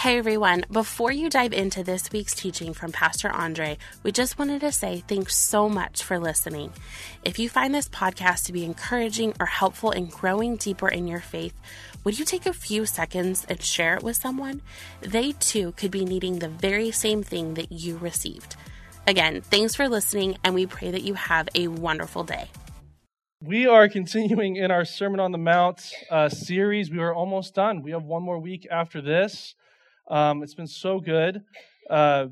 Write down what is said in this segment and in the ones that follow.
Hey everyone, before you dive into this week's teaching from Pastor Andre, we just wanted to say thanks so much for listening. If you find this podcast to be encouraging or helpful in growing deeper in your faith, would you take a few seconds and share it with someone? They too could be needing the very same thing that you received. Again, thanks for listening, and we pray that you have a wonderful day. We are continuing in our Sermon on the Mount uh, series. We are almost done. We have one more week after this. Um, it's been so good. Uh,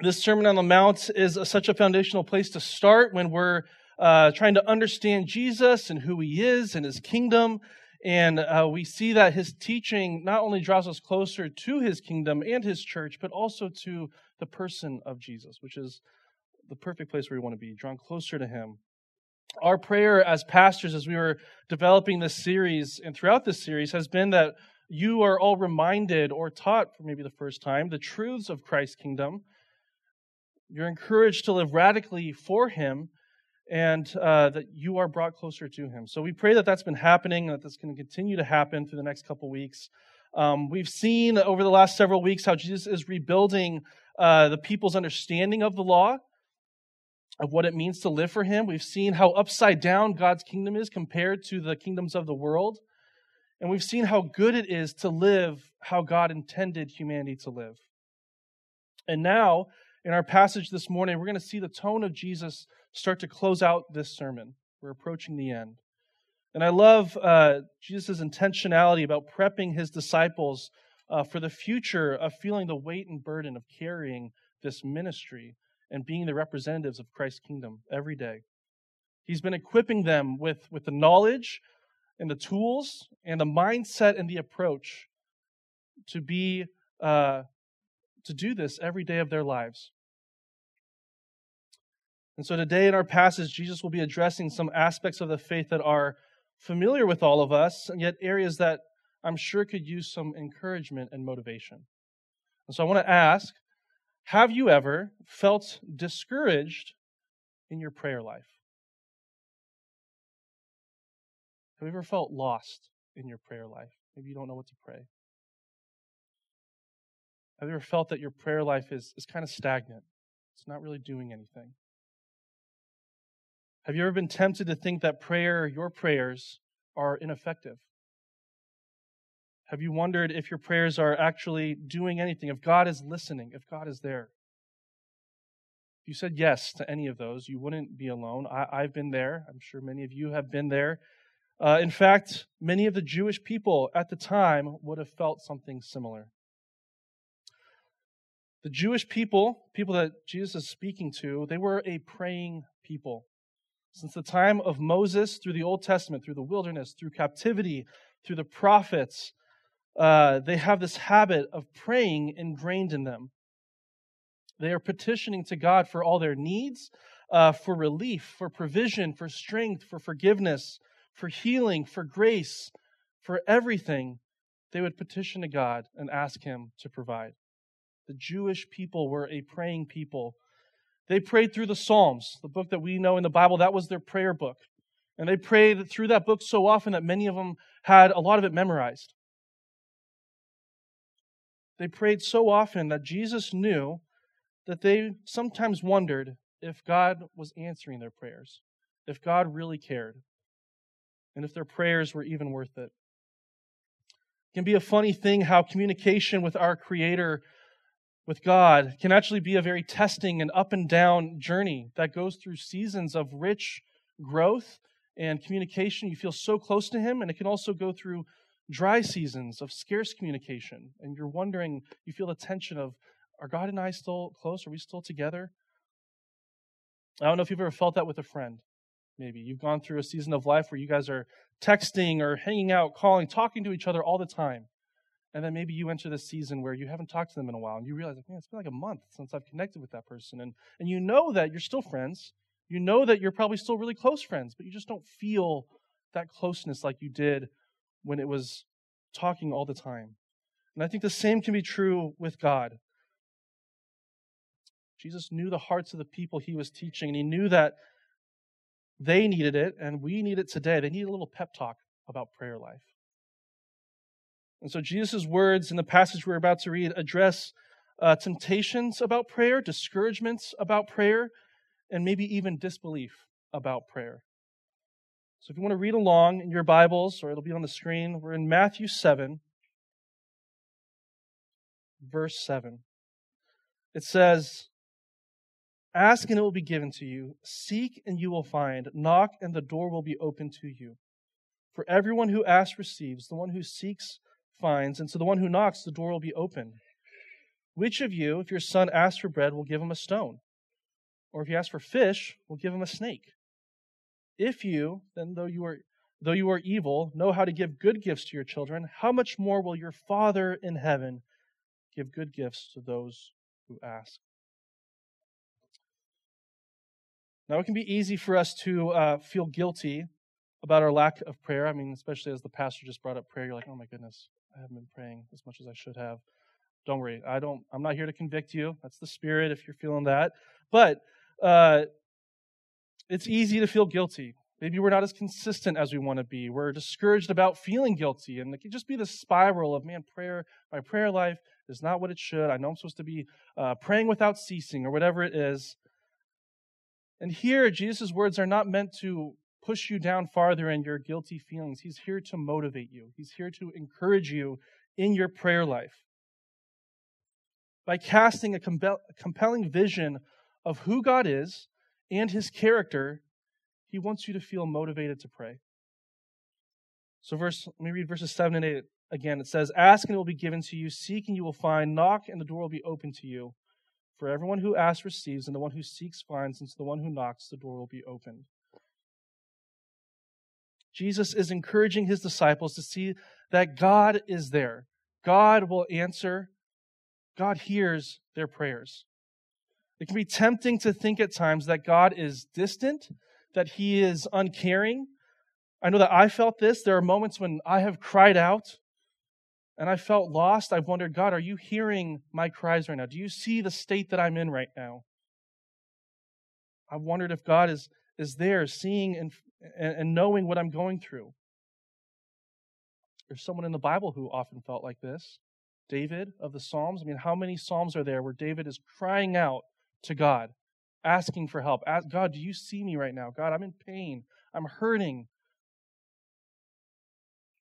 this Sermon on the Mount is a, such a foundational place to start when we're uh, trying to understand Jesus and who he is and his kingdom. And uh, we see that his teaching not only draws us closer to his kingdom and his church, but also to the person of Jesus, which is the perfect place where we want to be, drawn closer to him. Our prayer as pastors, as we were developing this series and throughout this series, has been that you are all reminded or taught for maybe the first time the truths of Christ's kingdom. You're encouraged to live radically for Him and uh, that you are brought closer to Him. So we pray that that's been happening and that that's going to continue to happen through the next couple weeks. Um, we've seen over the last several weeks how Jesus is rebuilding uh, the people's understanding of the law, of what it means to live for Him. We've seen how upside down God's kingdom is compared to the kingdoms of the world. And we've seen how good it is to live how God intended humanity to live. And now, in our passage this morning, we're going to see the tone of Jesus start to close out this sermon. We're approaching the end. And I love uh, Jesus' intentionality about prepping his disciples uh, for the future of feeling the weight and burden of carrying this ministry and being the representatives of Christ's kingdom every day. He's been equipping them with, with the knowledge and the tools and the mindset and the approach to be uh, to do this every day of their lives. And so today in our passage, Jesus will be addressing some aspects of the faith that are familiar with all of us, and yet areas that I'm sure could use some encouragement and motivation. And so I want to ask Have you ever felt discouraged in your prayer life? Have you ever felt lost in your prayer life? Maybe you don't know what to pray. Have you ever felt that your prayer life is, is kind of stagnant? It's not really doing anything. Have you ever been tempted to think that prayer, your prayers, are ineffective? Have you wondered if your prayers are actually doing anything, if God is listening, if God is there? If you said yes to any of those, you wouldn't be alone. I, have been there. I'm sure many of you have been there. Uh, in fact, many of the Jewish people at the time would have felt something similar. The Jewish people, people that Jesus is speaking to, they were a praying people. Since the time of Moses, through the Old Testament, through the wilderness, through captivity, through the prophets, uh, they have this habit of praying ingrained in them. They are petitioning to God for all their needs, uh, for relief, for provision, for strength, for forgiveness, for healing, for grace, for everything, they would petition to God and ask Him to provide. The Jewish people were a praying people. They prayed through the Psalms, the book that we know in the Bible, that was their prayer book. And they prayed through that book so often that many of them had a lot of it memorized. They prayed so often that Jesus knew that they sometimes wondered if God was answering their prayers, if God really cared and if their prayers were even worth it. It can be a funny thing how communication with our Creator, with God, can actually be a very testing and up and down journey that goes through seasons of rich growth and communication. You feel so close to Him, and it can also go through dry seasons of scarce communication. And you're wondering, you feel the tension of, are God and I still close? Are we still together? I don't know if you've ever felt that with a friend maybe. You've gone through a season of life where you guys are texting or hanging out, calling, talking to each other all the time. And then maybe you enter this season where you haven't talked to them in a while and you realize, man, it's been like a month since I've connected with that person. And, and you know that you're still friends. You know that you're probably still really close friends, but you just don't feel that closeness like you did when it was talking all the time. And I think the same can be true with God. Jesus knew the hearts of the people he was teaching, and he knew that they needed it, and we need it today. They need a little pep talk about prayer life. And so Jesus' words in the passage we're about to read address uh, temptations about prayer, discouragements about prayer, and maybe even disbelief about prayer. So if you want to read along in your Bibles, or it'll be on the screen, we're in Matthew 7, verse 7. It says, Ask and it will be given to you. Seek and you will find. Knock and the door will be open to you. For everyone who asks receives, the one who seeks finds, and to the one who knocks the door will be open. Which of you, if your son asks for bread, will give him a stone? Or if he asks for fish, will give him a snake? If you, then though you are though you are evil, know how to give good gifts to your children, how much more will your Father in heaven give good gifts to those who ask? Now, it can be easy for us to uh, feel guilty about our lack of prayer. I mean, especially as the pastor just brought up prayer, you're like, oh my goodness, I haven't been praying as much as I should have. Don't worry, I don't. I'm not here to convict you. That's the spirit. If you're feeling that, but uh, it's easy to feel guilty. Maybe we're not as consistent as we want to be. We're discouraged about feeling guilty, and it can just be the spiral of man, prayer. My prayer life is not what it should. I know I'm supposed to be uh, praying without ceasing, or whatever it is. And here, Jesus' words are not meant to push you down farther in your guilty feelings. He's here to motivate you, He's here to encourage you in your prayer life. By casting a, compelling vision of who God is and His character, He wants you to feel motivated to pray. So, verse, let me read verses 7 and 8 again. It says, Ask and it will be given to you, seek and you will find, knock and the door will be open to you. For everyone who asks receives, and the one who seeks finds, and to the one who knocks the door will be opened. Jesus is encouraging his disciples to see that God is there. God will answer. God hears their prayers. It can be tempting to think at times that God is distant, that he is uncaring. I know that I felt this. There are moments when I have cried out and I felt lost, I've wondered, God, are you hearing my cries right now? Do you see the state that I'm in right now? I've wondered if God is, is there, seeing and, and knowing what I'm going through. There's someone in the Bible who often felt like this. David of the Psalms. I mean, how many Psalms are there where David is crying out to God, asking for help? Ask, God, do you see me right now? God, I'm in pain. I'm hurting.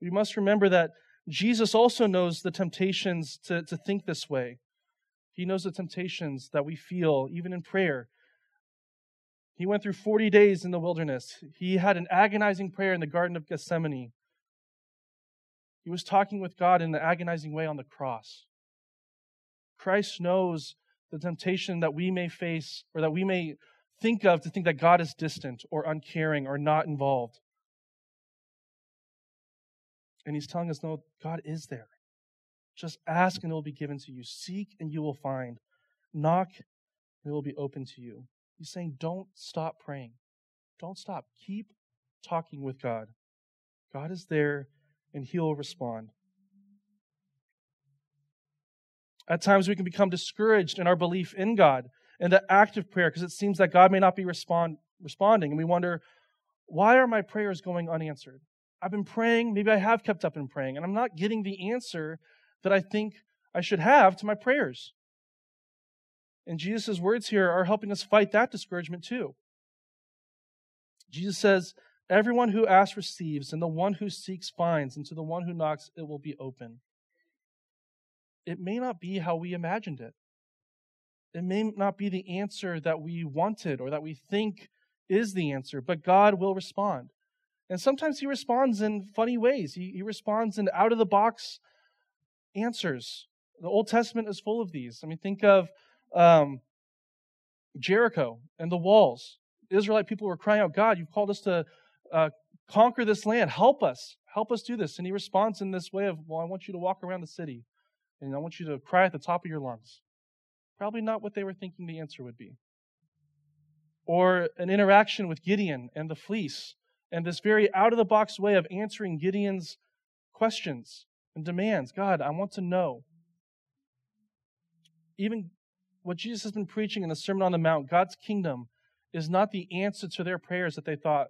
We must remember that Jesus also knows the temptations to, to think this way. He knows the temptations that we feel, even in prayer. He went through 40 days in the wilderness. He had an agonizing prayer in the Garden of Gethsemane. He was talking with God in an agonizing way on the cross. Christ knows the temptation that we may face or that we may think of to think that God is distant or uncaring or not involved. And he's telling us, no, God is there. Just ask and it will be given to you. Seek and you will find. Knock and it will be open to you. He's saying, don't stop praying. Don't stop. Keep talking with God. God is there and he'll respond. At times we can become discouraged in our belief in God and the act of prayer because it seems that God may not be respond, responding. And we wonder, why are my prayers going unanswered? I've been praying, maybe I have kept up in praying, and I'm not getting the answer that I think I should have to my prayers. And Jesus' words here are helping us fight that discouragement too. Jesus says, Everyone who asks receives, and the one who seeks finds, and to the one who knocks it will be open. It may not be how we imagined it. It may not be the answer that we wanted or that we think is the answer, but God will respond. And sometimes he responds in funny ways. He, he responds in out of the box answers. The Old Testament is full of these. I mean, think of um, Jericho and the walls. Israelite people were crying out, God, you've called us to uh, conquer this land. Help us. Help us do this. And he responds in this way of, Well, I want you to walk around the city and I want you to cry at the top of your lungs. Probably not what they were thinking the answer would be. Or an interaction with Gideon and the fleece and this very out of the box way of answering Gideon's questions and demands. God, I want to know. Even what Jesus has been preaching in the Sermon on the Mount, God's kingdom is not the answer to their prayers that they thought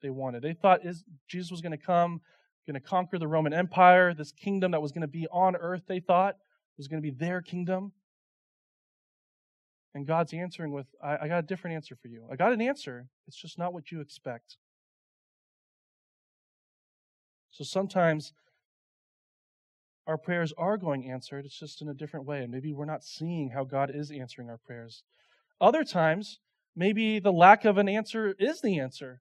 they wanted. They thought is, Jesus was going to come, going to conquer the Roman Empire, this kingdom that was going to be on earth, they thought, was going to be their kingdom. And God's answering with, I, I got a different answer for you. I got an answer. It's just not what you expect. So sometimes our prayers are going answered. It's just in a different way. And maybe we're not seeing how God is answering our prayers. Other times, maybe the lack of an answer is the answer.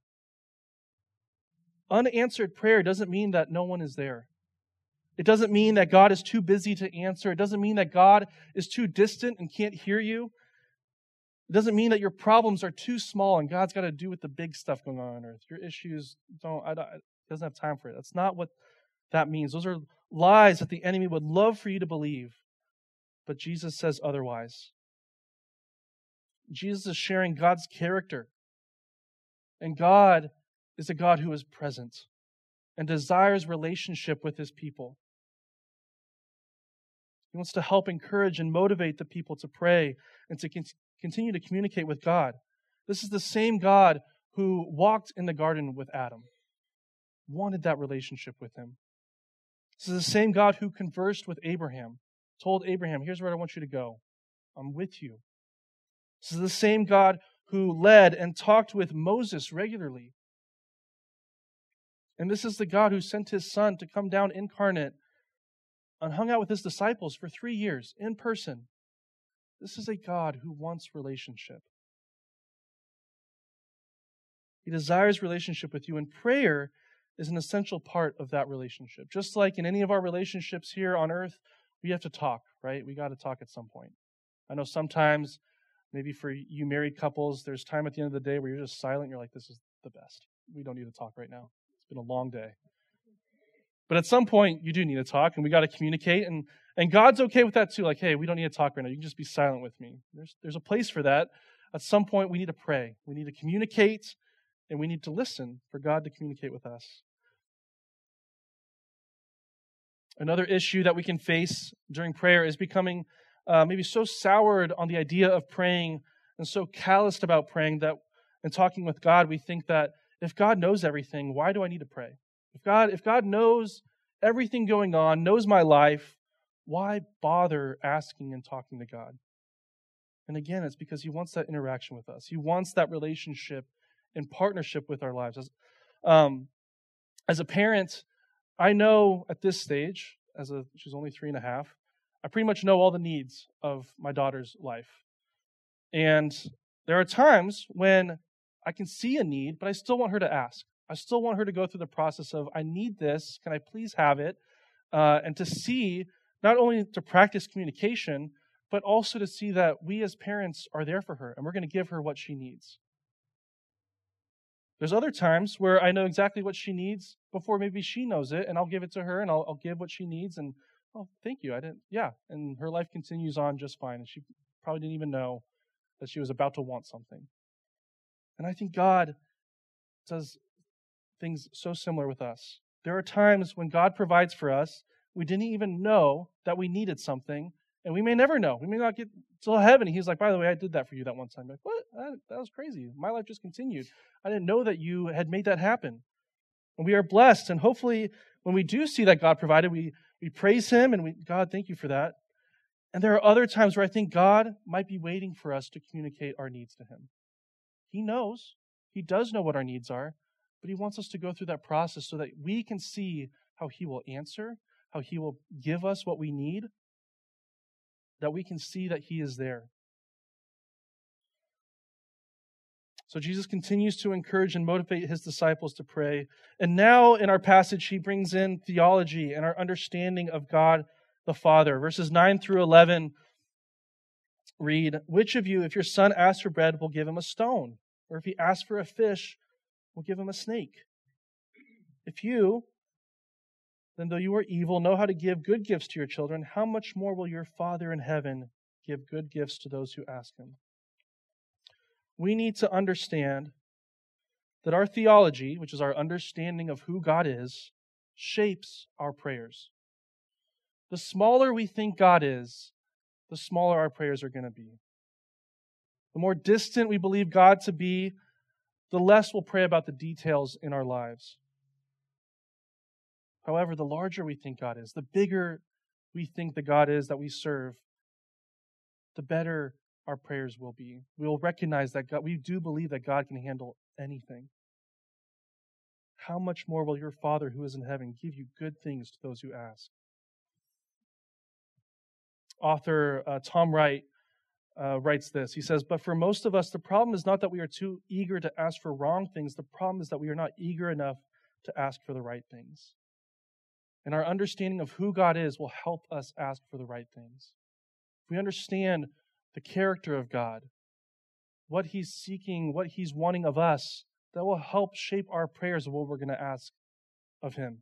Unanswered prayer doesn't mean that no one is there. It doesn't mean that God is too busy to answer. It doesn't mean that God is too distant and can't hear you. It doesn't mean that your problems are too small and God's got to do with the big stuff going on on earth. Your issues don't, I don't, doesn't have time for it. That's not what that means. Those are lies that the enemy would love for you to believe. But Jesus says otherwise. Jesus is sharing God's character. And God is a God who is present and desires relationship with his people. He wants to help encourage and motivate the people to pray and to continue to communicate with God. This is the same God who walked in the garden with Adam, wanted that relationship with him. This is the same God who conversed with Abraham, told Abraham, Here's where I want you to go. I'm with you. This is the same God who led and talked with Moses regularly. And this is the God who sent his son to come down incarnate and hung out with his disciples for three years in person. This is a God who wants relationship. He desires relationship with you, and prayer is an essential part of that relationship. Just like in any of our relationships here on earth, we have to talk, right? We got to talk at some point. I know sometimes, maybe for you married couples, there's time at the end of the day where you're just silent. You're like, this is the best. We don't need to talk right now. It's been a long day. But at some point, you do need to talk, and we got to communicate. And, and God's okay with that too. Like, hey, we don't need to talk right now. You can just be silent with me. There's, there's a place for that. At some point, we need to pray. We need to communicate and we need to listen for God to communicate with us. Another issue that we can face during prayer is becoming uh, maybe so soured on the idea of praying and so calloused about praying that in talking with God, we think that if God knows everything, why do I need to pray? If God, if God knows everything going on, knows my life, why bother asking and talking to God? And again, it's because He wants that interaction with us. He wants that relationship in partnership with our lives. As, um, as a parent, I know at this stage, as a she's only three and a half, I pretty much know all the needs of my daughter's life. And there are times when I can see a need, but I still want her to ask. I still want her to go through the process of, I need this. Can I please have it? Uh, and to see, not only to practice communication, but also to see that we as parents are there for her and we're going to give her what she needs. There's other times where I know exactly what she needs before maybe she knows it, and I'll give it to her and I'll, I'll give what she needs. And, oh, thank you. I didn't, yeah. And her life continues on just fine. And she probably didn't even know that she was about to want something. And I think God does things so similar with us. There are times when God provides for us, we didn't even know that we needed something, and we may never know. We may not get till heaven. He's like, by the way, I did that for you that one time. Like, what? That, that was crazy. My life just continued. I didn't know that you had made that happen. And we are blessed. And hopefully, when we do see that God provided, we, we praise Him and we, God, thank you for that. And there are other times where I think God might be waiting for us to communicate our needs to Him. He knows. He does know what our needs are, but He wants us to go through that process so that we can see how He will answer, how He will give us what we need, that we can see that He is there. So Jesus continues to encourage and motivate his disciples to pray. And now in our passage, he brings in theology and our understanding of God the Father. Verses 9 through 11 read Which of you, if your son asks for bread, will give him a stone? Or if he asks for a fish, will give him a snake? If you, then though you are evil, know how to give good gifts to your children, how much more will your Father in heaven give good gifts to those who ask him? We need to understand that our theology, which is our understanding of who God is, shapes our prayers. The smaller we think God is, the smaller our prayers are going to be. The more distant we believe God to be, the less we'll pray about the details in our lives. However, the larger we think God is, the bigger we think the God is that we serve, the better our prayers will be. We will recognize that God, we do believe that God can handle anything. How much more will your Father who is in heaven give you good things to those who ask? Author uh, Tom Wright uh, writes this. He says, But for most of us, the problem is not that we are too eager to ask for wrong things. The problem is that we are not eager enough to ask for the right things. And our understanding of who God is will help us ask for the right things. If we understand the character of God, what He's seeking, what He's wanting of us, that will help shape our prayers of what we're going to ask of Him.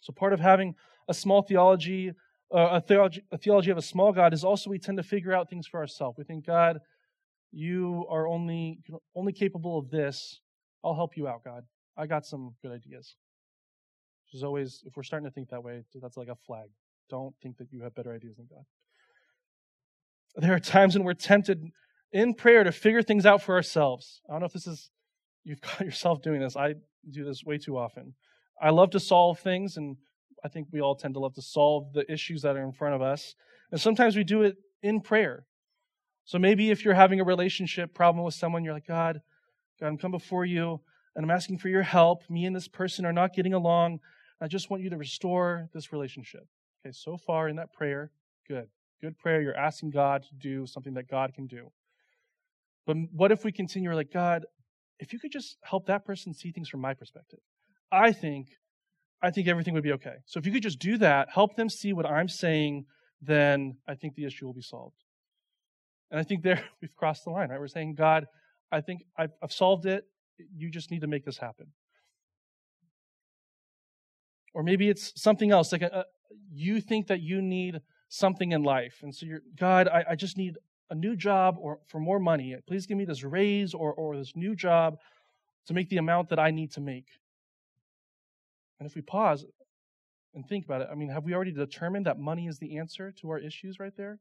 So, part of having a small theology, uh, a, theology, a theology of a small God, is also we tend to figure out things for ourselves. We think, God, you are only only capable of this. I'll help you out, God. I got some good ideas. Which is always, if we're starting to think that way, that's like a flag. Don't think that you have better ideas than God. There are times when we're tempted in prayer to figure things out for ourselves. I don't know if this is, you've got yourself doing this. I do this way too often. I love to solve things, and I think we all tend to love to solve the issues that are in front of us. And sometimes we do it in prayer. So maybe if you're having a relationship problem with someone, you're like, God, God, I'm come before you, and I'm asking for your help. Me and this person are not getting along. I just want you to restore this relationship. Okay, so far in that prayer, good. Good prayer. You're asking God to do something that God can do. But what if we continue like, God, if you could just help that person see things from my perspective, I think, I think everything would be okay. So if you could just do that, help them see what I'm saying, then I think the issue will be solved. And I think there we've crossed the line, right? We're saying, God, I think I've, I've solved it. You just need to make this happen. Or maybe it's something else, like a, a, you think that you need something in life. And so you're, God, I, I just need a new job or for more money. Please give me this raise or, or this new job to make the amount that I need to make. And if we pause and think about it, I mean, have we already determined that money is the answer to our issues right there?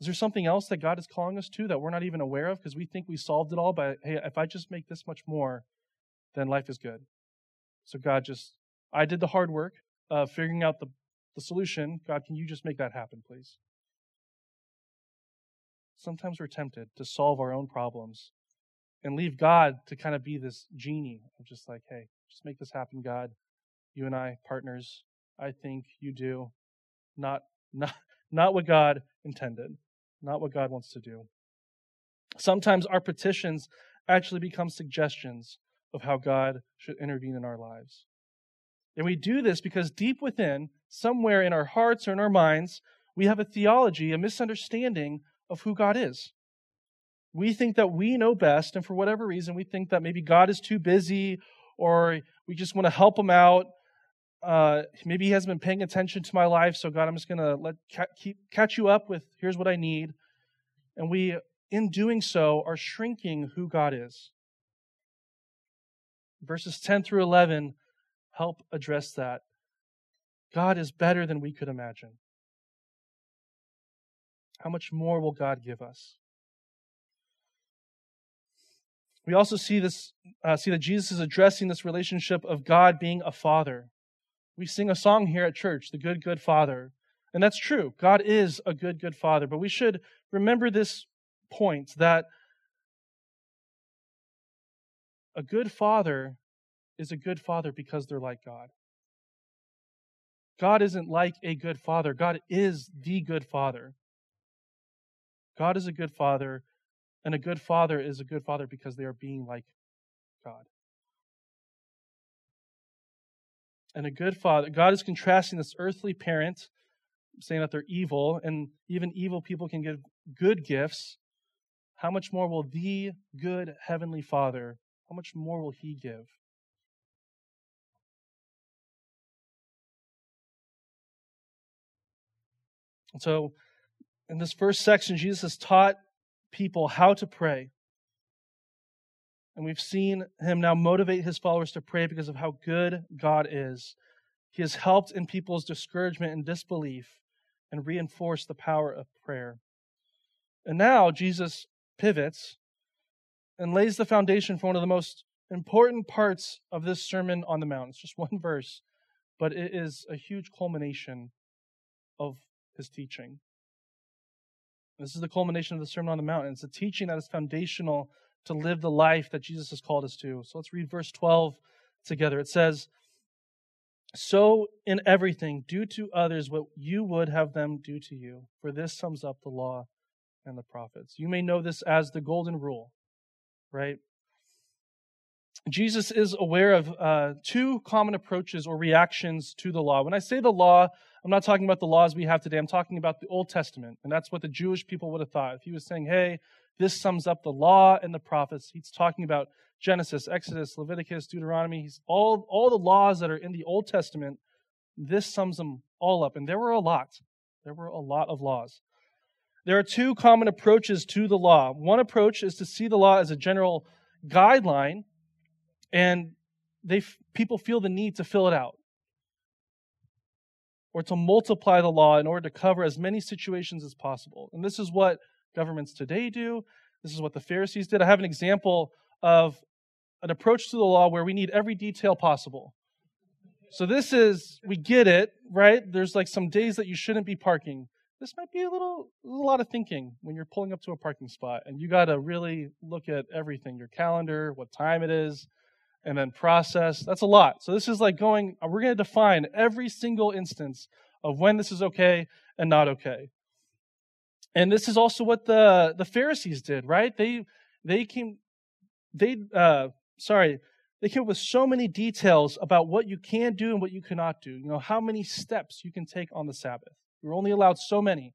Is there something else that God is calling us to that we're not even aware of because we think we solved it all by, hey, if I just make this much more, then life is good. So God just, I did the hard work of figuring out the the solution. God, can you just make that happen, please? Sometimes we're tempted to solve our own problems and leave God to kind of be this genie of just like, hey, just make this happen, God. You and I, partners, I think you do. Not, not, not what God intended, not what God wants to do. Sometimes our petitions actually become suggestions of how God should intervene in our lives. And we do this because deep within, somewhere in our hearts or in our minds, we have a theology, a misunderstanding of who God is. We think that we know best, and for whatever reason, we think that maybe God is too busy or we just want to help him out. Uh, maybe he hasn't been paying attention to my life, so God, I'm just going to let keep catch you up with here's what I need. And we, in doing so, are shrinking who God is. Verses 10 through 11 help address that. God is better than we could imagine. How much more will God give us? We also see this, uh, see that Jesus is addressing this relationship of God being a father. We sing a song here at church, the good, good father. And that's true. God is a good, good father. But we should remember this point that a good father is a good father because they're like God. God isn't like a good father, God is the good father. God is a good father, and a good father is a good father because they are being like God. And a good father, God is contrasting this earthly parent, saying that they're evil, and even evil people can give good gifts. How much more will the good heavenly Father, how much more will He give? So, in this first section, Jesus has taught people how to pray. And we've seen him now motivate his followers to pray because of how good God is. He has helped in people's discouragement and disbelief and reinforced the power of prayer. And now Jesus pivots and lays the foundation for one of the most important parts of this Sermon on the Mount. It's just one verse, but it is a huge culmination of his teaching. This is the culmination of the Sermon on the Mount. It's a teaching that is foundational to live the life that Jesus has called us to. So let's read verse 12 together. It says, So in everything, do to others what you would have them do to you, for this sums up the law and the prophets. You may know this as the golden rule, right? Jesus is aware of uh, two common approaches or reactions to the law. When I say the law, I'm not talking about the laws we have today. I'm talking about the Old Testament. And that's what the Jewish people would have thought. If he was saying, hey, this sums up the law and the prophets, he's talking about Genesis, Exodus, Leviticus, Deuteronomy. He's all, all the laws that are in the Old Testament. This sums them all up. And there were a lot. There were a lot of laws. There are two common approaches to the law. One approach is to see the law as a general guideline, and they, people feel the need to fill it out or to multiply the law in order to cover as many situations as possible. And this is what governments today do. This is what the Pharisees did. I have an example of an approach to the law where we need every detail possible. So this is, we get it, right? There's like some days that you shouldn't be parking. This might be a little, a lot of thinking when you're pulling up to a parking spot, and you got to really look at everything: your calendar, what time it is, and then process. That's a lot. So this is like going, we're going to define every single instance of when this is okay and not okay. And this is also what the, the Pharisees did, right? They, they came, they, uh, sorry, they came up with so many details about what you can do and what you cannot do. You know, how many steps you can take on the Sabbath. You're only allowed so many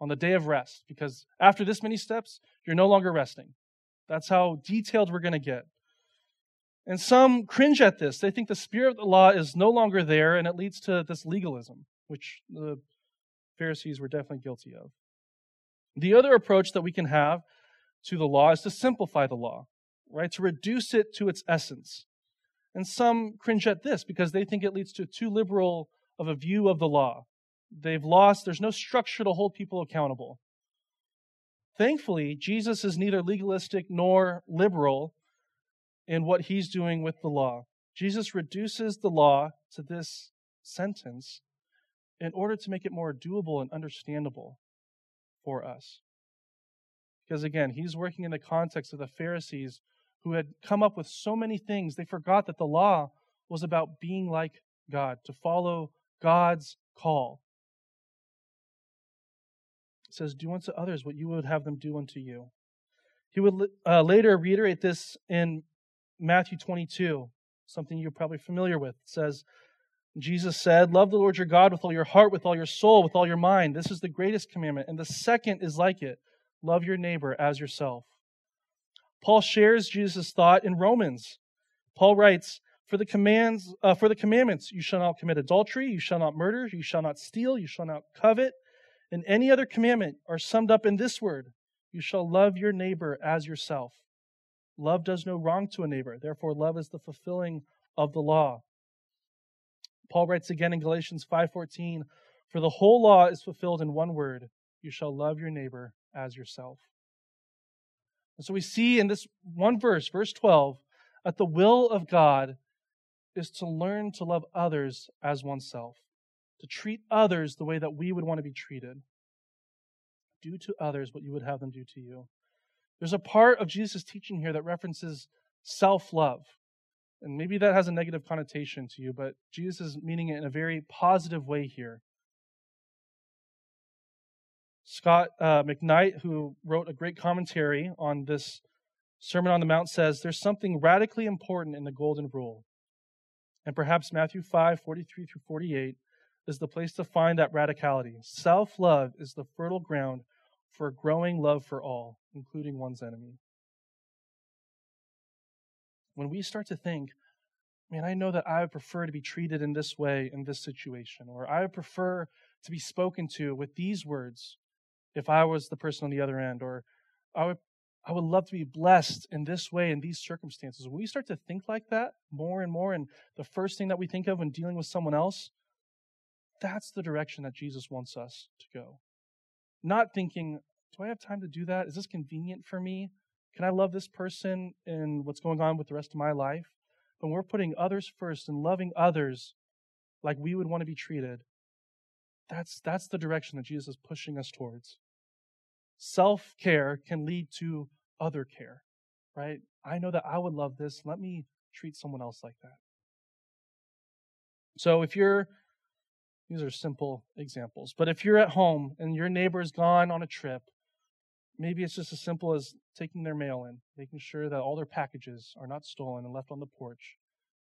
on the day of rest because after this many steps, you're no longer resting. That's how detailed we're going to get. And some cringe at this. They think the spirit of the law is no longer there, and it leads to this legalism, which the Pharisees were definitely guilty of. The other approach that we can have to the law is to simplify the law, right? To reduce it to its essence. And some cringe at this because they think it leads to too liberal of a view of the law. They've lost, there's no structure to hold people accountable. Thankfully, Jesus is neither legalistic nor liberal in what he's doing with the law. Jesus reduces the law to this sentence in order to make it more doable and understandable for us. Because again, he's working in the context of the Pharisees who had come up with so many things, they forgot that the law was about being like God, to follow God's call. It says, Do unto others what you would have them do unto you. He would uh, later reiterate this in Matthew 22, something you're probably familiar with. It says, Jesus said, Love the Lord your God with all your heart, with all your soul, with all your mind. This is the greatest commandment. And the second is like it love your neighbor as yourself. Paul shares Jesus' thought in Romans. Paul writes, for the commands, uh, for the commandments, you shall not commit adultery, you shall not murder, you shall not steal, you shall not covet, and any other commandment are summed up in this word: you shall love your neighbor as yourself. Love does no wrong to a neighbor. Therefore, love is the fulfilling of the law. Paul writes again in Galatians 5:14, "For the whole law is fulfilled in one word: you shall love your neighbor as yourself." And so we see in this one verse, verse 12, that the will of God is to learn to love others as oneself, to treat others the way that we would want to be treated. Do to others what you would have them do to you. There's a part of Jesus' teaching here that references self love. And maybe that has a negative connotation to you, but Jesus is meaning it in a very positive way here. Scott uh, McKnight, who wrote a great commentary on this Sermon on the Mount, says there's something radically important in the Golden Rule. And perhaps Matthew 5 43 through 48 is the place to find that radicality. Self love is the fertile ground for growing love for all, including one's enemy. When we start to think, man, I know that I would prefer to be treated in this way in this situation, or I would prefer to be spoken to with these words if I was the person on the other end, or I would I would love to be blessed in this way in these circumstances. When we start to think like that more and more, and the first thing that we think of when dealing with someone else, that's the direction that Jesus wants us to go. Not thinking, do I have time to do that? Is this convenient for me? can I love this person and what's going on with the rest of my life? When we're putting others first and loving others like we would want to be treated, that's, that's the direction that Jesus is pushing us towards. Self care can lead to other care, right? I know that I would love this. Let me treat someone else like that. So if you're, these are simple examples, but if you're at home and your neighbor's gone on a trip, maybe it's just as simple as taking their mail in, making sure that all their packages are not stolen and left on the porch.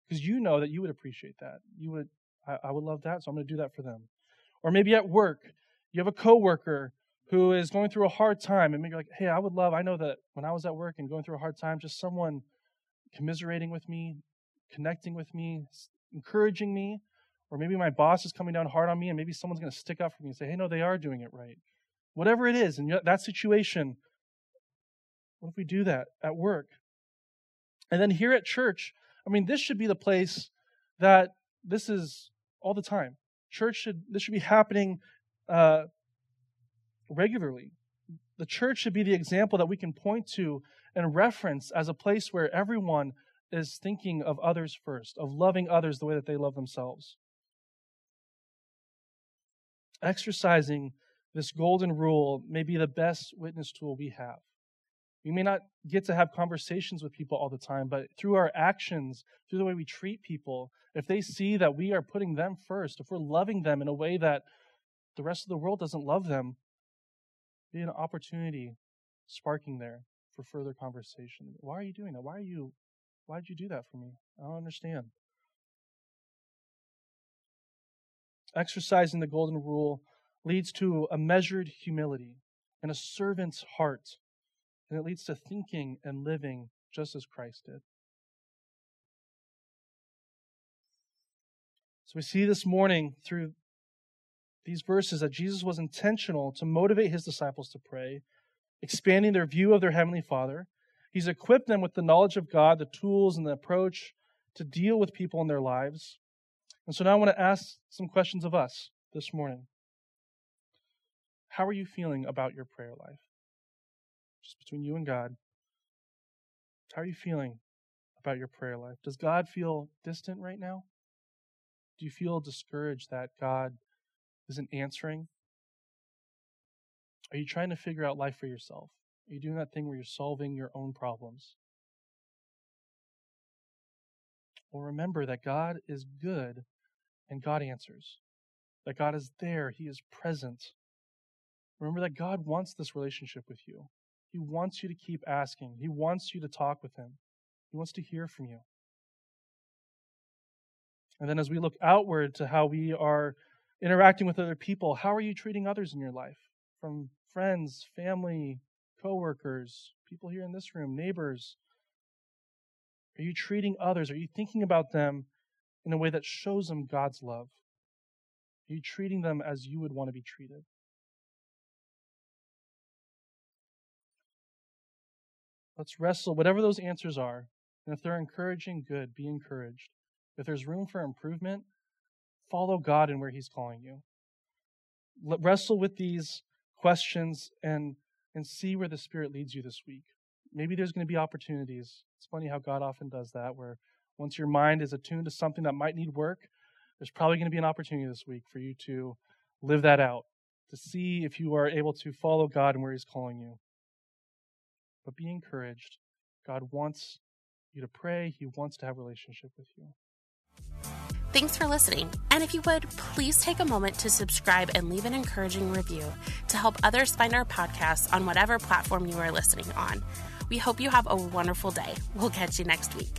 Because you know that you would appreciate that. You would, I, I would love that, so I'm going to do that for them. Or maybe at work, you have a coworker who is going through a hard time, and maybe like, hey, I would love, I know that when I was at work and going through a hard time, just someone commiserating with me, connecting with me, encouraging me, or maybe my boss is coming down hard on me, and maybe someone's going to stick up for me and say, hey, no, they are doing it right. Whatever it is, in that situation, what if we do that at work? And then here at church, I mean, this should be the place that this is all the time. Church should, this should be happening uh, regularly. The church should be the example that we can point to and reference as a place where everyone is thinking of others first, of loving others the way that they love themselves. Exercising this golden rule may be the best witness tool we have. We may not get to have conversations with people all the time, but through our actions, through the way we treat people, if they see that we are putting them first, if we're loving them in a way that the rest of the world doesn't love them, be an opportunity sparking there for further conversation. Why are you doing that? Why are you why did you do that for me? I don't understand. Exercising the golden rule leads to a measured humility and a servant's heart, and it leads to thinking and living just as Christ did. So we see this morning through these verses that Jesus was intentional to motivate his disciples to pray, expanding their view of their Heavenly Father. He's equipped them with the knowledge of God, the tools, and the approach to deal with people in their lives. And so now I want to ask some questions of us this morning. How are you feeling about your prayer life? Just between you and God. How are you feeling about your prayer life? Does God feel distant right now? Do you feel discouraged that God isn't answering? Are you trying to figure out life for yourself? Are you doing that thing where you're solving your own problems? Well, remember that God is good and God answers. That God is there, He is present. Remember that God wants this relationship with you. He wants you to keep asking, He wants you to talk with Him, He wants to hear from you. And then as we look outward to how we are interacting with other people, how are you treating others in your life? From friends, family, coworkers, people here in this room, neighbors. Are you treating others? Are you thinking about them in a way that shows them God's love? Are you treating them as you would want to be treated? Let's wrestle, whatever those answers are. And if they're encouraging, good, be encouraged. If there's room for improvement, follow God in where He's calling you. Wrestle with these questions and, and see where the Spirit leads you this week. Maybe there's going to be opportunities. It's funny how God often does that, where once your mind is attuned to something that might need work, there's probably going to be an opportunity this week for you to live that out, to see if you are able to follow God and where He's calling you. But be encouraged. God wants you to pray, He wants to have a relationship with you. Thanks for listening. And if you would, please take a moment to subscribe and leave an encouraging review to help others find our podcast on whatever platform you are listening on. We hope you have a wonderful day. We'll catch you next week.